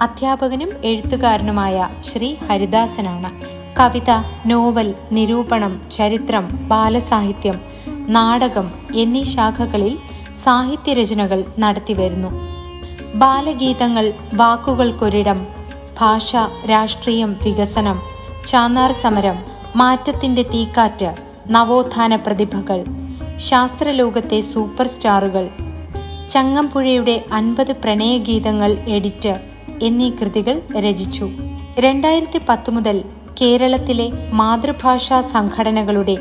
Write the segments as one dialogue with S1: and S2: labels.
S1: അധ്യാപകനും എഴുത്തുകാരനുമായ ശ്രീ ഹരിദാസനാണ്. കവിത നോവൽ നിരൂപണം ചരിത്രം ബാലസാഹിത്യം നാടകം എന്നീ ശാഖകളിൽ സാഹിത്യരചനകൾ നടത്തിവരുന്നു. ബാലഗീതങ്ങൾ വാക്കുകൾക്കൊരിടം ഭാഷ രാഷ്ട്രീയം വികസനം ചാന്നാർ സമരം മാറ്റത്തിന്റെ തീക്കാറ്റ് നവോത്ഥാന പ്രതിഭകൾ ശാസ്ത്രലോകത്തെ സൂപ്പർ സ്റ്റാറുകൾ ചങ്ങമ്പുഴയുടെ അൻപത് പ്രണയഗീതങ്ങൾ എഡിറ്റ് എന്നീ കൃതികൾ രചിച്ചു. രണ്ടായിരത്തി പത്ത് മുതൽ കേരളത്തിലെ മാതൃഭാഷാ സംഘടനകളുടെ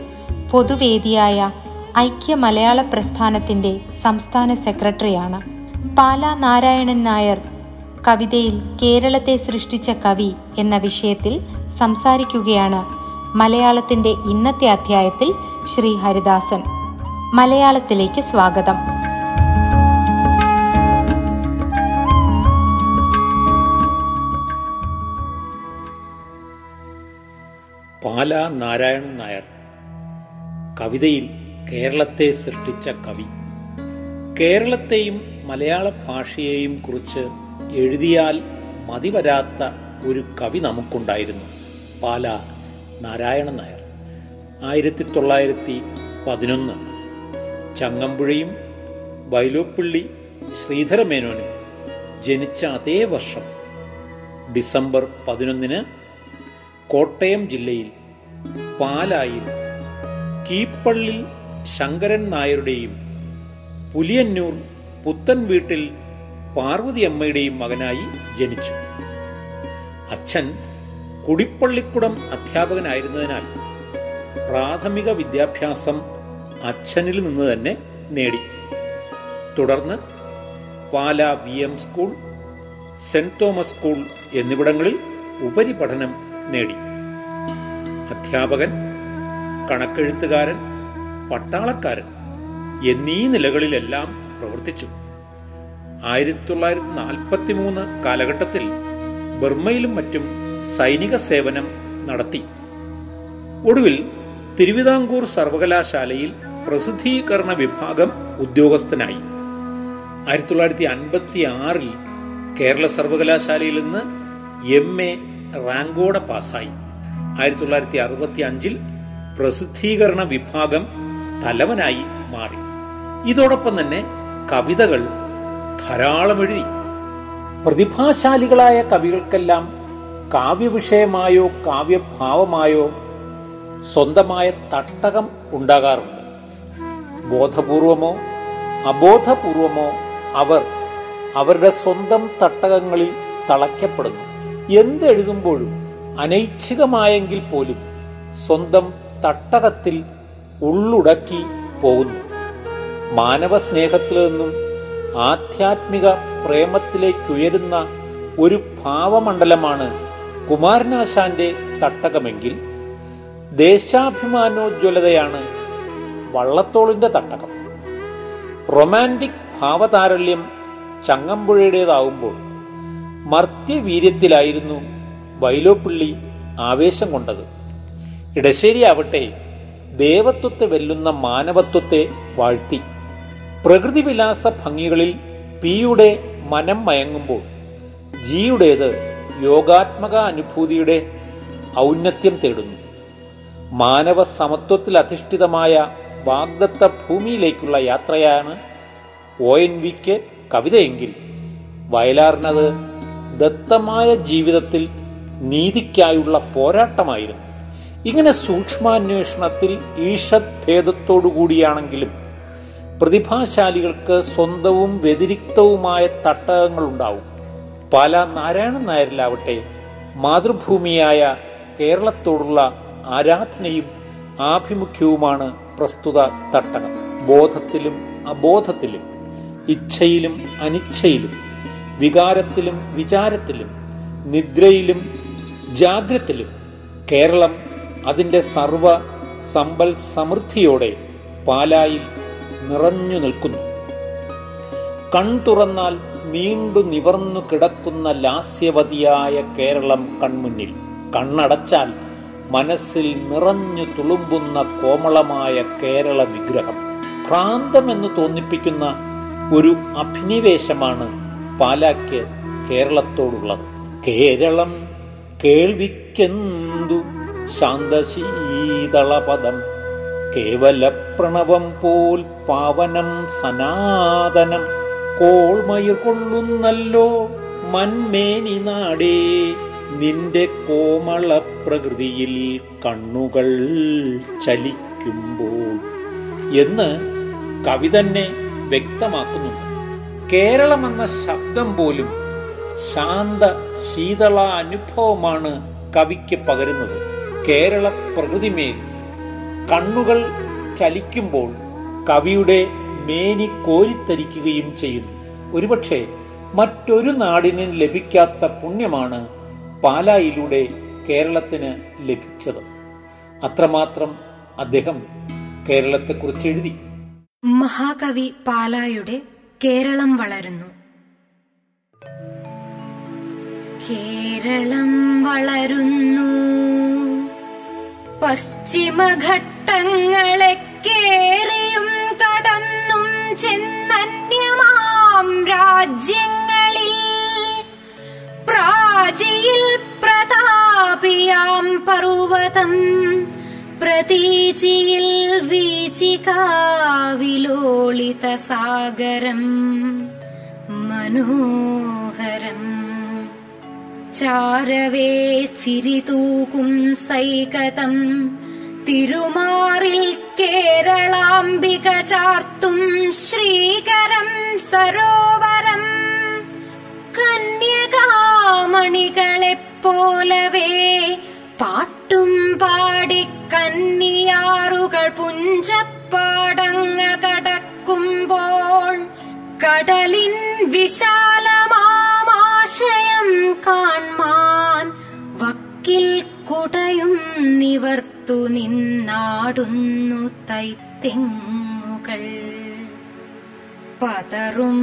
S1: പൊതുവേദിയായ ഐക്യ മലയാള പ്രസ്ഥാനത്തിന്റെ സംസ്ഥാന സെക്രട്ടറിയാണ്. പാല നാരായണൻ നായർ കവിതയിൽ കേരളത്തെ സൃഷ്ടിച്ച കവി എന്ന വിഷയത്തിൽ സംസാരിക്കുകയാണ് മലയാളത്തിന്റെ ഇന്നത്തെ അധ്യായത്തിൽ ശ്രീ ഹരിദാസൻ. മലയാളത്തിലേക്ക് സ്വാഗതം.
S2: പാലാ നാരായണൻ നായർ. കവിതയിൽ കേരളത്തെ സൃഷ്ടിച്ച കവി. കേരളത്തെയും മലയാള ഭാഷയെയും കുറിച്ച് എഴുതിയാൽ മതിവരാത്ത ഒരു കവി നമുക്കുണ്ടായിരുന്നു. പാല നാരായണൻ നായർ. ആയിരത്തി തൊള്ളായിരത്തി പതിനൊന്ന്. ചങ്ങമ്പുഴയും വൈലോപ്പിള്ളി ശ്രീധരമേനോനും ജനിച്ച അതേ വർഷം ഡിസംബർ പതിനൊന്നിന് കോട്ടയം ജില്ലയിൽ പാലായിൽ കീപ്പള്ളിൽ ശങ്കരൻ നായരുടെയും പുലിയന്നൂർ പുത്തൻ വീട്ടിൽ പാർവതിയമ്മയുടെയും മകനായി ജനിച്ചു. അച്ഛൻ കുടിപ്പള്ളിക്കുടം അധ്യാപകനായിരുന്നതിനാൽ പ്രാഥമിക വിദ്യാഭ്യാസം അച്ഛനിൽ നിന്ന് തന്നെ നേടി. തുടർന്ന് Pala V M school saint Thomas school എന്നിവിടങ്ങളിൽ ഉപരിപഠനം നേടി. അധ്യാപകൻ കണക്കെഴുത്തുകാരൻ പട്ടാളക്കാരൻ എന്നീ നിലകളിലെല്ലാം പ്രവർത്തിച്ചു. ആയിരത്തി തൊള്ളായിരത്തി നാൽപ്പത്തി മൂന്ന് കാലഘട്ടത്തിൽ ബർമ്മയിലും മറ്റും സൈനിക സേവനം നടത്തി. ഒടുവിൽ തിരുവിതാംകൂർ സർവകലാശാലയിൽ പ്രസിദ്ധീകരണ വിഭാഗം ഉദ്യോഗസ്ഥനായി. ആയിരത്തി തൊള്ളായിരത്തി അൻപത്തി ആറിൽ കേരള സർവകലാശാലയിൽ നിന്ന് എം എ റാങ്കോടെ പാസ്സായി. ആയിരത്തി തൊള്ളായിരത്തി അറുപത്തി അഞ്ചിൽ പ്രസിദ്ധീകരണ വിഭാഗം തലവനായി മാറി. ഇതോടൊപ്പം തന്നെ കവിതകൾ ധാരാളം എഴുതി പ്രതിഭാശാലികളായ കവികൾക്കെല്ലാം കാവ്യവിഷയമായോ കാവ്യഭാവമായോ സ്വന്തമായ തട്ടകം ഉണ്ടാകാറുണ്ട്. ബോധപൂർവമോ അബോധപൂർവമോ അവർ അവരുടെ സ്വന്തം തട്ടകങ്ങളിൽ തളയ്ക്കപ്പെടുന്നു. എന്തെഴുതുമ്പോഴും അനൈച്ഛികമായെങ്കിൽ പോലും സ്വന്തം തട്ടകത്തിൽ ഉള്ളുടക്കി പോകുന്നു. മാനവ സ്നേഹത്തിൽ നിന്നും ആധ്യാത്മിക പ്രേമത്തിലേക്കുയരുന്ന ഒരു ഭാവമണ്ഡലമാണ് കുമാരനാശാന്റെ തട്ടകമെങ്കിൽ ദേശാഭിമാനോജ്വലതയാണ് വള്ളത്തോളിന്റെ തട്ടകം. റൊമാന്റിക് ഭാവതാരല്യം ചങ്ങമ്പുഴയുടേതാവുമ്പോൾ മർത്യവീര്യത്തിലായിരുന്നു വൈലോപ്പിള്ളി ആവേശം കൊണ്ടത്. ഇടശ്ശേരി ആവട്ടെ ദേവത്വത്തെ വെല്ലുന്ന മാനവത്വത്തെ വാഴ്ത്തി. പ്രകൃതിവിലാസ ഭംഗികളിൽ പിയുടെ മനം മയങ്ങുമ്പോൾ ജിയുടേത് യോഗാത്മക അനുഭൂതിയുടെ ഔന്നത്യം തേടുന്നു. മാനവ സമത്വത്തിൽ അധിഷ്ഠിതമായ വാഗ്ദത്ത ഭൂമിയിലേക്കുള്ള യാത്രയാണ് ഒ എൻ വിക്ക് കവിതയെങ്കിൽ. വയലാറിനത് ദത്തമായ ജീവിതത്തിൽ നീതിക്കായുള്ള പോരാട്ടമായിരുന്നു. ഇങ്ങനെ സൂക്ഷ്മാന്വേഷണത്തിൽ ഈഷത് ഭേദത്തോടുകൂടിയാണെങ്കിലും പ്രതിഭാശാലികൾക്ക് സ്വന്തവും വ്യതിരിക്തവുമായ തട്ടകങ്ങളുണ്ടാവും. പല നാരായണൻ നായരിലാവട്ടെ മാതൃഭൂമിയായ കേരളത്തോടുള്ള ആരാധനയും ആഭിമുഖ്യവുമാണ് പ്രസ്തുത തട്ടകം. ബോധത്തിലും അബോധത്തിലും ഇച്ഛയിലും അനിച്ഛയിലും വികാരത്തിലും വിചാരത്തിലും നിദ്രയിലും ജാഗ്രത്തിലും കേരളം അതിന്റെ സർവ സമ്പൽ സമൃദ്ധിയോടെ പാലായി നിറഞ്ഞു നിൽക്കുന്നു. കൺ തുറന്നാൽ നീണ്ടു നിവർന്നു കിടക്കുന്ന ലാസ്യവതിയായ കേരളം കൺമുന്നിൽ. കണ്ണടച്ചാൽ മനസ്സിൽ നിറഞ്ഞു തുളുമ്പുന്ന കോമളമായ കേരള വിഗ്രഹം. ഭ്രാന്തമെന്ന് തോന്നിപ്പിക്കുന്ന ഒരു അഭിനിവേശമാണ് പാലാക്ക് കേരളത്തോടുള്ളത്. കേരളം കേൾവിക്കെന്തു ശാന്തശീതളപദം? കേവല പ്രണവം പോൽ പാവനം സനാതനം. കോൾമയിർ കൊള്ളുന്നല്ലോ മന്മേനി നാടേ. നിന്റെ കോമള പ്രകൃതിയിൽ കണ്ണുകൾ ചലിക്കുമ്പോൾ. എന്ന് കവി തന്നെ വ്യക്തമാക്കുന്നുണ്ട്. കേരളം എന്ന ശബ്ദം പോലും ശാന്ത ശീതള അനുഭവമാണ് കവിക്ക് പകരുന്നത്. കേരള പ്രകൃതിമേൽ കണ്ണുകൾ ചലിക്കുമ്പോൾ കവിയുടെ മേനി കോരിത്തരിക്കുകയും ചെയ്യുന്നു. ഒരുപക്ഷെ മറ്റൊരു നാടിനും ലഭിക്കാത്ത പുണ്യമാണ് പാലായിലൂടെ കേരളത്തിന് ലഭിച്ചത്. അത്രമാത്രം അദ്ദേഹം കേരളത്തെക്കുറിച്ച് എഴുതി.
S3: മഹാകവി പാലായുടെ കേരളം വളരുന്നു. കേരളം വളരുന്നു. പശ്ചിമഘട്ടങ്ങളെ കേറിയും കടന്നും ചെന്നന്യമാം രാജ്യങ്ങളിൽ. പ്രാചിയിൽ പ്രതാപിയാം പർവതം പ്രതീചിയിൽ വീചികാവിലോളിത സാഗരം. മനോഹരം. ചാരവേ ചിരിതൂകും സൈകതം. തിരുമാറിൽ കേരളാംബിക ചാർത്തും ശ്രീകരം സരോവരം. കന്യകാമണികളെപ്പോലവേ പാട്ടും പാടി കന്നിയാറുകൾ പുഞ്ചപ്പാടങ്ങ കടക്കുമ്പോൾ കടലിൻ വിശാലമാമാശയം കാൺമാൻ വക്കിൽ കുടയും നിവർത്തു നിന്നാടുന്നു തൈത്തെങ്ങുകൾ. പതറും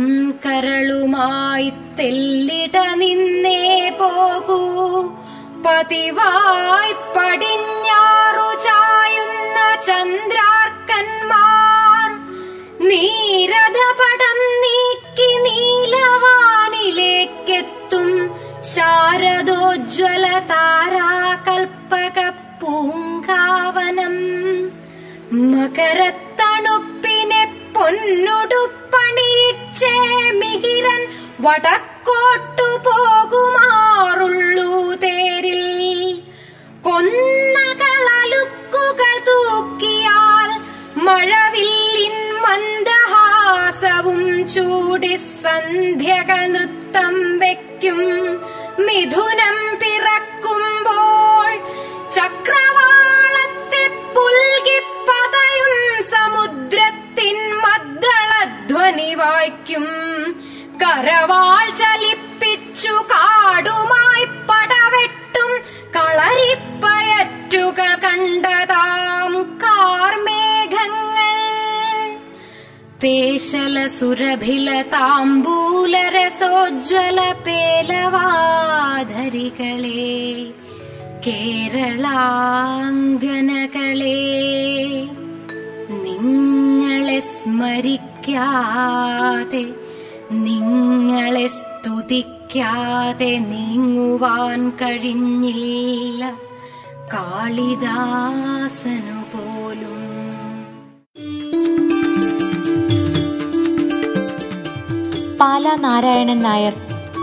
S3: കരളുമായി തെല്ലിട നിന്നേ പോകൂ. പതിവായി പടിഞ്ഞാറു ചായുന്ന ചന്ദ്രാർക്കന്മാർ നീരഥപടം നീക്കി നീലവാനിലേക്കെത്തും. ശാരദോജ്വല താരാകൽപ്പക പൂങ്കാവനം മകരത്തണുപ്പിനെ പൊന്നുടുപ്പണിയിച്ചേ മിഹിരൻ വടക്കോട്ടു പോകുമാറുള്ളൂ തേരിൽ. കൊന്നകളലുക്കുകൾ തൂക്കിയാൽ മഴവില്ലിൻ മന്ദഹാസവും ചൂടി സന്ധ്യക നൃത്തം വയ്ക്കും മിഥുനം പിറക്കുമ്പോൾ ചക്രവാളത്തെ പുൽകിപ്പതയും സമുദ്രത്തിൻ മദ്ദളധ്വനി വായിക്കും. കരവാൾ ചലിപ്പിച്ചു കാടുമായി പടവെട്ടും കളരിപ്പയറ്റുകൾ കണ്ടതാം കാർമേഘങ്ങൾ. പേശല സുരഭില താമ്പൂലരസോജ്വല പേലവാധരികളെ കേരളാംഗനകളെ നിങ്ങളെ സ്മരിക്കാതെ നിങ്ങളെ സ്തുതിക്കാതെ നീങ്ങുവാൻ കഴിഞ്ഞില്ല. കാളിദാസനു പോലും
S1: പാല നാരായണൻ നായർ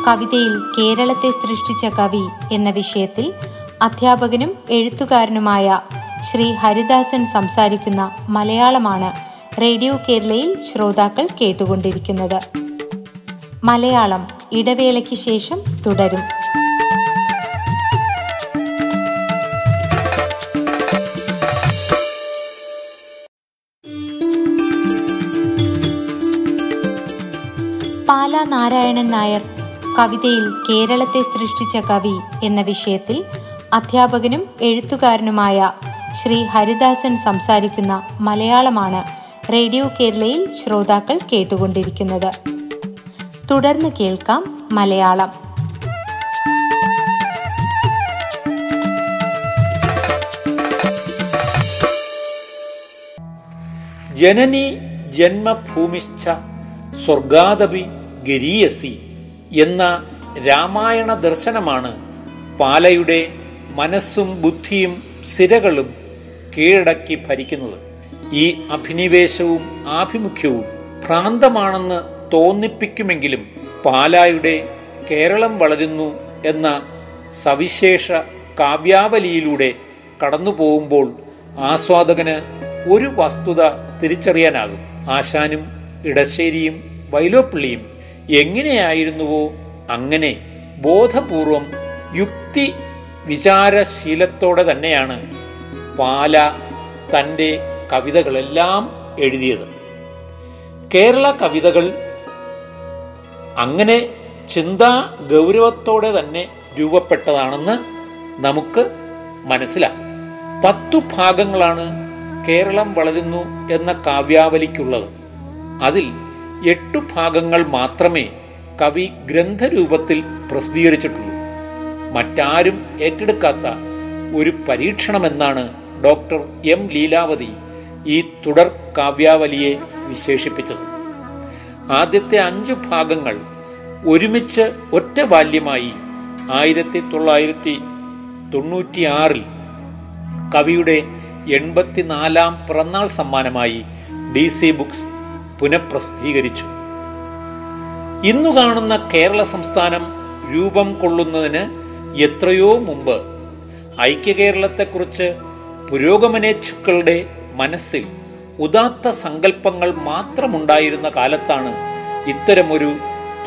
S1: കവിതയിൽ കേരളത്തെ സൃഷ്ടിച്ച കവി എന്ന വിഷയത്തിൽ അധ്യാപകനും എഴുത്തുകാരനുമായ ശ്രീ ഹരിദാസൻ സംസാരിക്കുന്ന മലയാളമാണ് റേഡിയോ കേരളയിൽ ശ്രോതാക്കൾ കേട്ടുകൊണ്ടിരിക്കുന്നത്. മലയാളം ഇടവേളയ്ക്ക് ശേഷം തുടരും. പാല നാരായണൻ നായർ കവിതയിൽ കേരളത്തെ സൃഷ്ടിച്ച കവി എന്ന വിഷയത്തിൽ അധ്യാപകനും എഴുത്തുകാരനുമായ ശ്രീ ഹരിദാസൻ സംസാരിക്കുന്ന മലയാളമാണ് റേഡിയോ കേരളയിൽ ശ്രോതാക്കൾ കേട്ടുകൊണ്ടിരിക്കുന്നത്. തുടർന്ന് കേൾക്കാം മലയാളം.
S2: ജനനി ജന്മഭൂമിശ്ച സ്വർഗാദപി ഗരീയസി എന്ന രാമായണ ദർശനമാണ് പാലയുടെ മനസ്സും ബുദ്ധിയും സിരകളും കീഴടക്കി ഭരിക്കുന്നത്. ഈ അഭിനിവേശവും ആഭിമുഖ്യവും ഭ്രാന്തമാണെന്ന് തോന്നിപ്പിക്കുമെങ്കിലും പാലായുടെ കേരളം വളരുന്നു എന്ന സവിശേഷ കാവ്യാവലിയിലൂടെ കടന്നു പോകുമ്പോൾ ആസ്വാദകന് ഒരു വസ്തുത തിരിച്ചറിയാനാകും. ആശാനും ഇടശ്ശേരിയും വൈലോപ്പിള്ളിയും എങ്ങനെയായിരുന്നുവോ അങ്ങനെ ബോധപൂർവം യുക്തി വിചാരശീലത്തോടെ തന്നെയാണ് പാല തന്റെ കവിതകളെല്ലാം എഴുതിയത്. കേരള കവിതകൾ അങ്ങനെ ചിന്താ ഗൗരവത്തോടെ തന്നെ രൂപപ്പെട്ടതാണെന്ന് നമുക്ക് മനസ്സിലാക്കാം. പത്തു ഭാഗങ്ങളാണ് കേരളം വളരുന്നു എന്ന കാവ്യാവലിക്കുള്ളത്. അതിൽ എട്ടു ഭാഗങ്ങൾ മാത്രമേ കവി ഗ്രന്ഥരൂപത്തിൽ പ്രസിദ്ധീകരിച്ചിട്ടുള്ളൂ. മറ്റാരും ഏറ്റെടുക്കാത്ത ഒരു പരീക്ഷണമെന്നാണ് ഡോക്ടർ എം ലീലാവതി ഈ തുടർ കാവ്യാവലിയെ വിശേഷിപ്പിച്ചത്. ആദ്യത്തെ അഞ്ച് ഭാഗങ്ങൾ ഒരുമിച്ച് ഒറ്റ ബാല്യമായി ആയിരത്തി തൊള്ളായിരത്തി തൊണ്ണൂറ്റിയാറിൽ കവിയുടെ എൺപത്തിനാലാം പിറന്നാൾ സമ്മാനമായി ഡി സി ബുക്സ് പുനഃപ്രസിദ്ധീകരിച്ചു. ഇന്നു കാണുന്ന കേരള സംസ്ഥാനം രൂപം കൊള്ളുന്നതിന് എത്രയോ മുമ്പ് ഐക്യകേരളത്തെക്കുറിച്ച് പുരോഗമനേച്ഛുക്കളുടെ മനസ്സിൽ ഉദാത്ത സങ്കല്പങ്ങൾ മാത്രമുണ്ടായിരുന്ന കാലത്താണ് ഇത്തരമൊരു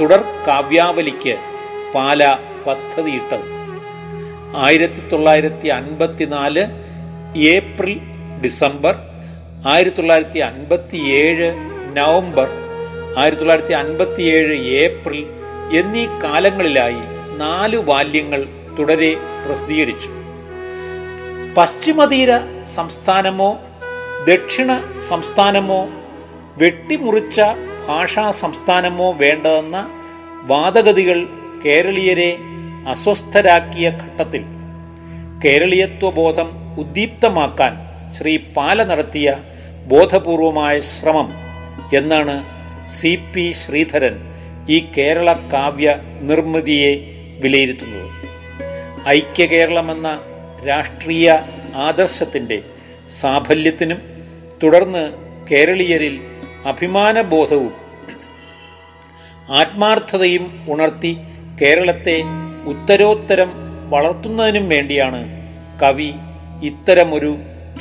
S2: തുടർ കാവ്യാവലിക്ക് പാല പദ്ധതിയിട്ടത്. ആയിരത്തി തൊള്ളായിരത്തി അൻപത്തിനാല് ഏപ്രിൽ ഡിസംബർ ആയിരത്തി തൊള്ളായിരത്തി അൻപത്തി ഏഴ് നവംബർ ആയിരത്തി തൊള്ളായിരത്തി അൻപത്തി ഏഴ് ഏപ്രിൽ എന്നീ കാലങ്ങളിലായി നാല് ബാല്യങ്ങൾ തുടരെ പ്രസിദ്ധീകരിച്ചു. പശ്ചിമതീര സംസ്ഥാനമോ ദക്ഷിണ സംസ്ഥാനമോ വെട്ടിമുറിച്ച ഭാഷാ സംസ്ഥാനമോ വേണ്ടതെന്ന വാദഗതികൾ കേരളീയരെ അസ്വസ്ഥരാക്കിയ ഘട്ടത്തിൽ കേരളീയത്വബോധം ഉദ്ദീപ്തമാക്കാൻ ശ്രീ പാല നടത്തിയ ബോധപൂർവമായ ശ്രമം എന്നാണ് സി പി ശ്രീധരൻ ഈ കേരള കാവ്യ നിർമ്മിതിയെ വിലയിരുത്തുന്നത്. ഐക്യ കേരളമെന്ന രാഷ്ട്രീയ ആദർശത്തിന്റെ സാഫല്യത്തിനും തുടർന്ന് കേരളീയരിൽ അഭിമാനബോധവും ആത്മാർത്ഥതയും ഉണർത്തി കേരളത്തെ ഉത്തരോത്തരം വളർത്തുന്നതിനും വേണ്ടിയാണ് കവി ഇത്തരമൊരു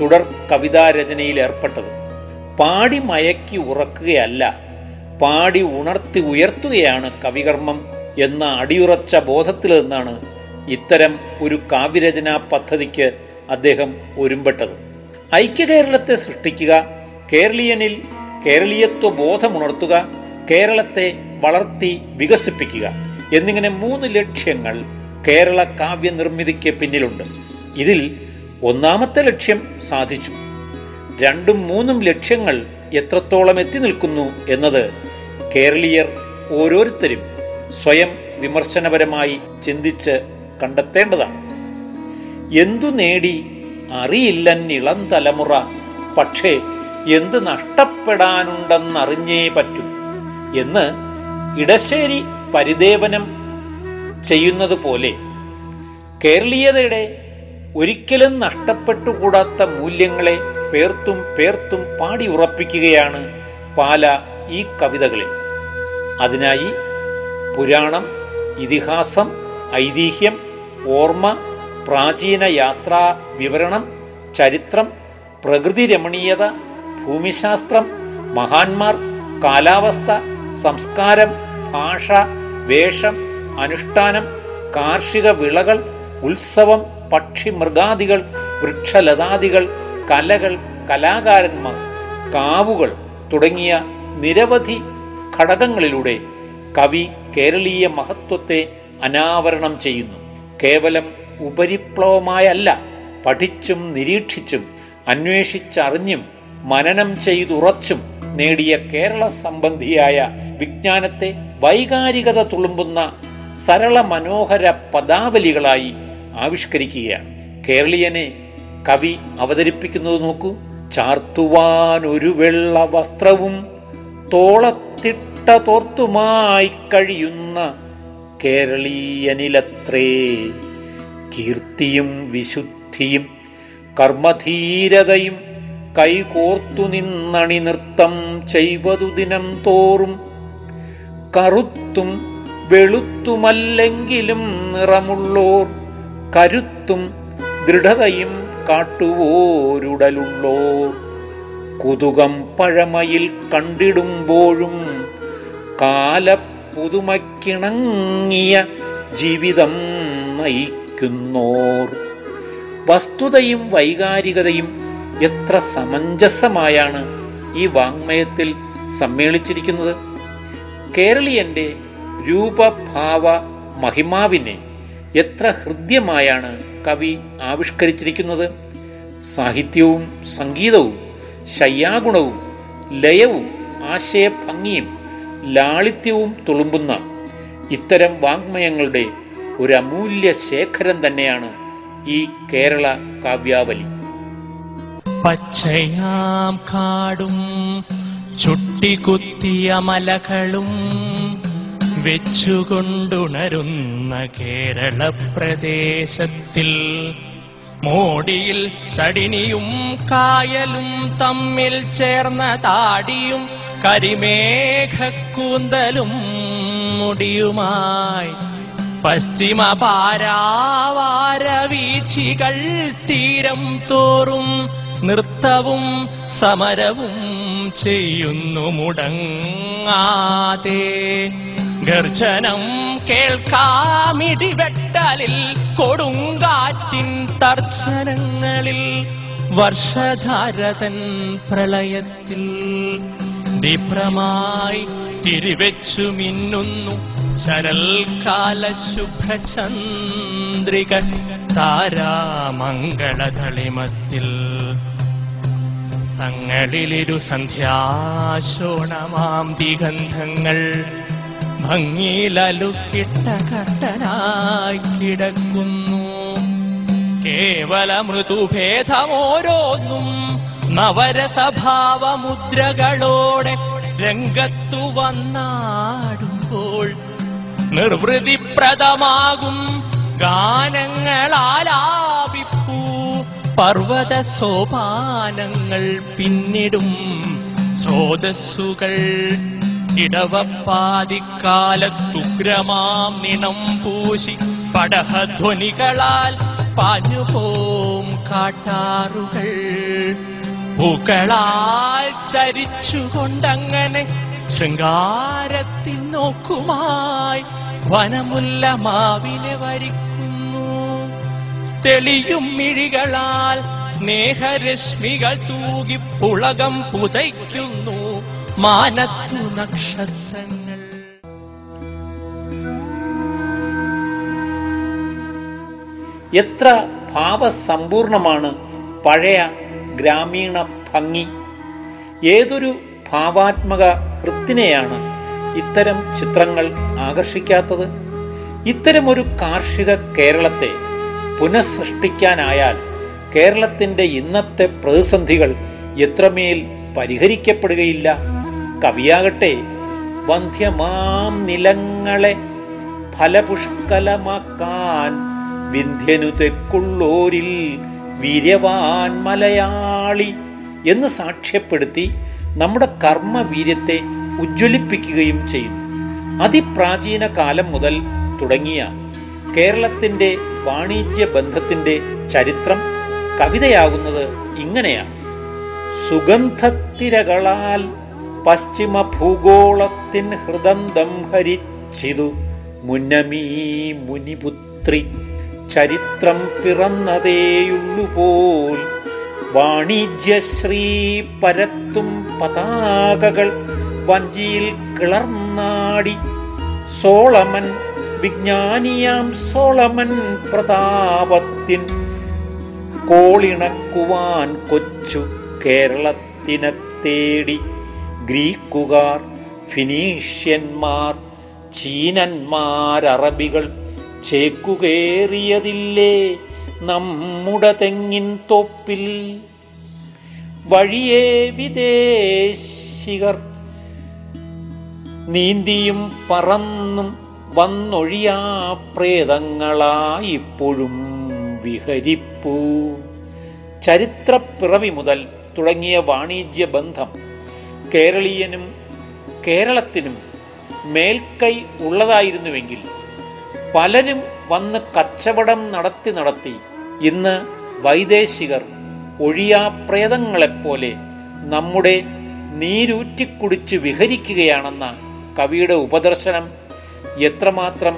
S2: തുടർ കവിതാരചനയിൽ ഏർപ്പെട്ടത് പാടി മയക്കി ഉറക്കുകയല്ല പാടി ഉണർത്തി ഉയർത്തുകയാണ് കവികർമ്മം എന്ന അടിയുറച്ച ബോധത്തിൽ നിന്നാണ് ഇത്തരം ഒരു കാവ്യരചനാ പദ്ധതിക്ക് അദ്ദേഹം ഒരുമ്പെട്ടത്. ഐക്യകേരളത്തെ സൃഷ്ടിക്കുക കേരളീയനിൽ കേരളീയത്വ ബോധമുണർത്തുക കേരളത്തെ വളർത്തി വികസിപ്പിക്കുക എന്നിങ്ങനെ മൂന്ന് ലക്ഷ്യങ്ങൾ കേരള കാവ്യ നിർമ്മിതിക്ക് പിന്നിലുണ്ട്. ഇതിൽ ഒന്നാമത്തെ ലക്ഷ്യം സാധിച്ചു. രണ്ടും മൂന്നും ലക്ഷ്യങ്ങൾ എത്രത്തോളം എത്തി നിൽക്കുന്നു എന്നത് കേരളീയർ ഓരോരുത്തരും സ്വയം വിമർശനപരമായി ചിന്തിച്ച് കണ്ടെത്തേണ്ടതാണ്. എന്തു നേടി അറിയില്ലന്നിളം തലമുറ പക്ഷേ എന്ത് നഷ്ടപ്പെടാനുണ്ടെന്നറിഞ്ഞേ പറ്റൂ എന്ന് ഇടശ്ശേരി പരിദേവനം ചെയ്യുന്നത് പോലെ കേരളീയതയുടെ ഒരിക്കലും നഷ്ടപ്പെട്ടുകൂടാത്ത മൂല്യങ്ങളെ പേർത്തും പേർത്തും പാടി ഉറപ്പിക്കുകയാണ് പാല ഈ കവിതകളിൽ. അതിനായി പുരാണം ഇതിഹാസം ഐതിഹ്യം ഓർമ്മ പ്രാചീന യാത്രാ വിവരണം ചരിത്രം പ്രകൃതി രമണീയത ഭൂമിശാസ്ത്രം മഹാന്മാർ കാലാവസ്ഥ സംസ്കാരം ഭാഷ വേഷം അനുഷ്ഠാനം കാർഷിക വിളകൾ ഉത്സവം പക്ഷി മൃഗാദികൾ വൃക്ഷലതാദികൾ കലകൾ കലാകാരന്മാർ കാവുകൾ തുടങ്ങിയ നിരവധി ഘടകങ്ങളിലൂടെ കവി കേരളീയ മഹത്വത്തെ അനാവരണം ചെയ്യുന്നു. കേവലം ഉപരിപ്ലവമായല്ല പഠിച്ചും നിരീക്ഷിച്ചും അന്വേഷിച്ചറിഞ്ഞും മനനം ചെയ്തുറച്ചും നേടിയ കേരള സംബന്ധിയായ വിജ്ഞാനത്തെ വൈകാരികത തുളുമ്പുന്ന സരള മനോഹര പദാവലികളായി ആവിഷ്കരിക്കുകയാണ്. കേരളീയനെ കവി അവതരിപ്പിക്കുന്നത് നോക്കൂ. ചാർത്തുവാൻ ഒരു വെള്ള വസ്ത്രവും തോളത്തിട്ട തോർത്തുമായി കഴിയുന്ന കേരളീയനിലത്രേ. കീർത്തിയും വിശുദ്ധിയും കർമ്മധീരതയും കൈകോർത്തു നിന്നണി നൃത്തം ചെയ്വതു ദിനം തോറും. കറുത്തും വെളുത്തുമല്ലെങ്കിലും നിറമുള്ളോർ കരുത്തും ദൃഢതയും കാട്ടുവോരുടലുള്ളോർ കുതുകം പഴമയിൽ കണ്ടിടുമ്പോഴും കാല പുതുമക്കിണങ്ങിയ ജീവിതം നയിക്കുന്നോർ. വസ്തുതയും വൈകാരികതയും എത്ര സമഞ്ജസമായാണ് ഈ വാങ്മയത്തിൽ സമ്മേളിച്ചിരിക്കുന്നത്? കേരളീയന്റെ രൂപഭാവ മഹിമാവിനെ എത്ര ഹൃദ്യമായാണ് കവി ആവിഷ്കരിച്ചിരിക്കുന്നത് സാഹിത്യവും സംഗീതവും ശയ്യാഗുണവും ലയവും ആശയഭംഗിയും ലാളിത്യവും തുളുമ്പുന്ന ഇത്തരം വാങ്മയങ്ങളുടെ ഒരു അമൂല്യ ശേഖരം തന്നെയാണ് ഈ കേരള കാവ്യാവലി.
S4: പച്ചയാം കാടും ചുട്ടികുത്തിയ മലകളും വെച്ചുകൊണ്ടുണരുന്ന കേരള പ്രദേശത്തിൽ മോടിയിൽ തടിനിയും കായലും തമ്മിൽ ചേർന്ന താടിയും കരിമേഘക്കൂന്തലും മുടിയുമായി പശ്ചിമ പാരാവാര വീച്ചികൾ തീരം തോറും നൃത്തവും സമരവും ചെയ്യുന്നു മുടങ്ങാതെ. ഗർജനം കേൾക്കാമിടിവെട്ടലിൽ കൊടുങ്കാറ്റിൻ തർച്ചനങ്ങളിൽ വർഷധാരതൻ പ്രളയത്തിൽ ദീപ്രമായി തിരിവെച്ചു മിന്നുന്നു ശരൽക്കാല ശുഭ്രചന്ദ്രിക താരാമംഗളതളിമത്തിൽ. തങ്ങളിലിരു സന്ധ്യാശോണമാം ദിഗന്ധങ്ങൾ ഭംഗിയിലലുക്കിട്ട കട്ടനായി കിടക്കുന്നു. കേവല മൃദുഭേദമോരോന്നും നവരസഭാവമുദ്രകളോടെ രംഗത്തു വന്നാടുമ്പോൾ നിർവൃതിപ്രദമാകും ഗാനങ്ങളാലാപിപ്പൂ. പർവത സോപാനങ്ങൾ പിന്നിടും സ്രോതസ്സുകൾ ഇടവപ്പാതിക്കാലത്തുഗ്രമാം നിണം പൂശി പടഹധ്വനികളാൽ പാഞ്ഞുപോം കാട്ടാറുകൾ. പൂക്കളാൽ ചരിച്ചുകൊണ്ടങ്ങനെ ശൃംഗാരത്തിൽ നോക്കുമായി വനമുല്ല മാവിനെ വരിക്കുന്നു. തെളിയും മിഴികളാൽ സ്നേഹരശ്മികൾ തൂകി പുളകം പുതയ്ക്കുന്നു. മാനത്തു നക്ഷത്രങ്ങൾ.
S2: എത്ര ഭാവസമ്പൂർണമാണ് പഴയ ഗ്രാമീണ ഭംഗി. ഏതൊരു ഭാവാത്മക ഹൃത്തിനെയാണ് ഇത്തരം ചിത്രങ്ങൾ ആകർഷിക്കാത്തത്? ഇത്തരമൊരു കാർഷിക കേരളത്തെ പുനഃസൃഷ്ടിക്കാനായാൽ കേരളത്തിന്റെ ഇന്നത്തെ പ്രതിസന്ധികൾ എത്രമേൽ പരിഹരിക്കപ്പെടുകയില്ല? കവിയാകട്ടെ. വന്ധ്യമാം നിലങ്ങളെ ഫലപുഷ്കലമാക്കാൻ വിന്ധ്യനു തെക്കുള്ളോരിൽ വീര്യവാൻ മലയാളി എന്ന് സാക്ഷ്യപ്പെടുത്തി നമ്മുടെ കർമ്മവീര്യത്തെ ഉജ്ജ്വലിപ്പിക്കുകയും ചെയ്യുന്നു. അതിപ്രാചീന കാലം മുതൽ തുടങ്ങിയ കേരളത്തിന്റെ വാണിജ്യ ബന്ധത്തിന്റെ ചരിത്രം കവിതയാകുന്നത് ഇങ്ങനെയാണ്. സുഗന്ധത്തിരകളാൽ പശ്ചിമ ഭൂഗോളത്തിൻ ഹൃദന്തം ഹരിച്ചിതു. മുന്നമീ മുനിപുത്രി ചരിത്രം പിറന്നതേയുള്ളു പോൽ വാണിജ്യശ്രീ പരത്തും പതാകകൾ വഞ്ചിയിൽ കിളർന്നാടി. Solomon വിജ്ഞാനിയാം Solomon പ്രതാപത്തിൻ. കോളിണക്കുവാൻ കൊച്ചു കേരളത്തിനെ തേടി ഗ്രീക്കുകാർ ഫിനീഷ്യന്മാർ ചീനന്മാർ അറബികൾ ചേക്കുകേറിയതില്ലേ നമ്മുടെ തെങ്ങിൻ തൊപ്പിൽ? വഴിയേ വിദേശികർ നീന്തിയും പറന്നും വന്നൊഴിയാ പ്രേതങ്ങളായിപ്പോഴും വിഹരിപ്പൂ. ചരിത്രപ്പിറവി മുതൽ തുടങ്ങിയ വാണിജ്യ ബന്ധം കേരളീയനും കേരളത്തിനും മേൽക്കൈ ഉള്ളതായിരുന്നുവെങ്കിൽ പലരും വന്ന് കച്ചവടം നടത്തി നടത്തി ഇന്ന് വൈദേശികർ ഒഴിയാപ്രേതങ്ങളെപ്പോലെ നമ്മുടെ നീരൂറ്റിക്കുടിച്ച് വിഹരിക്കുകയാണെന്ന കവിയുടെ ഉപദർശനം എത്രമാത്രം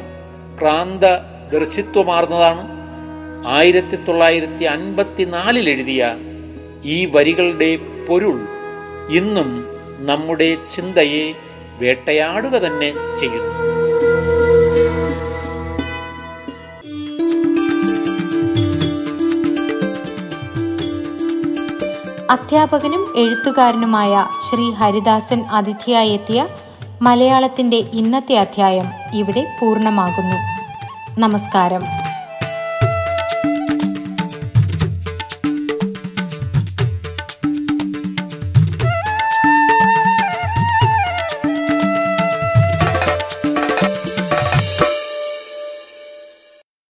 S2: ക്രാന്ത ദർശിത്വമാർന്നതാണ് ആയിരത്തി തൊള്ളായിരത്തി അൻപത്തിനാലിൽ എഴുതിയ ഈ വരികളുടെ പൊരുൾ ഇന്നും നമ്മുടെ ചിന്തയെ വേട്ടയാടുക തന്നെ ചെയ്യുന്നു.
S1: അധ്യാപകനും എഴുത്തുകാരനുമായ ശ്രീ ഹരിദാസൻ അതിഥിയായി എത്തിയ മലയാളത്തിന്റെ ഇന്നത്തെ അധ്യായം ഇവിടെ പൂർണമാകുന്നു. നമസ്കാരം.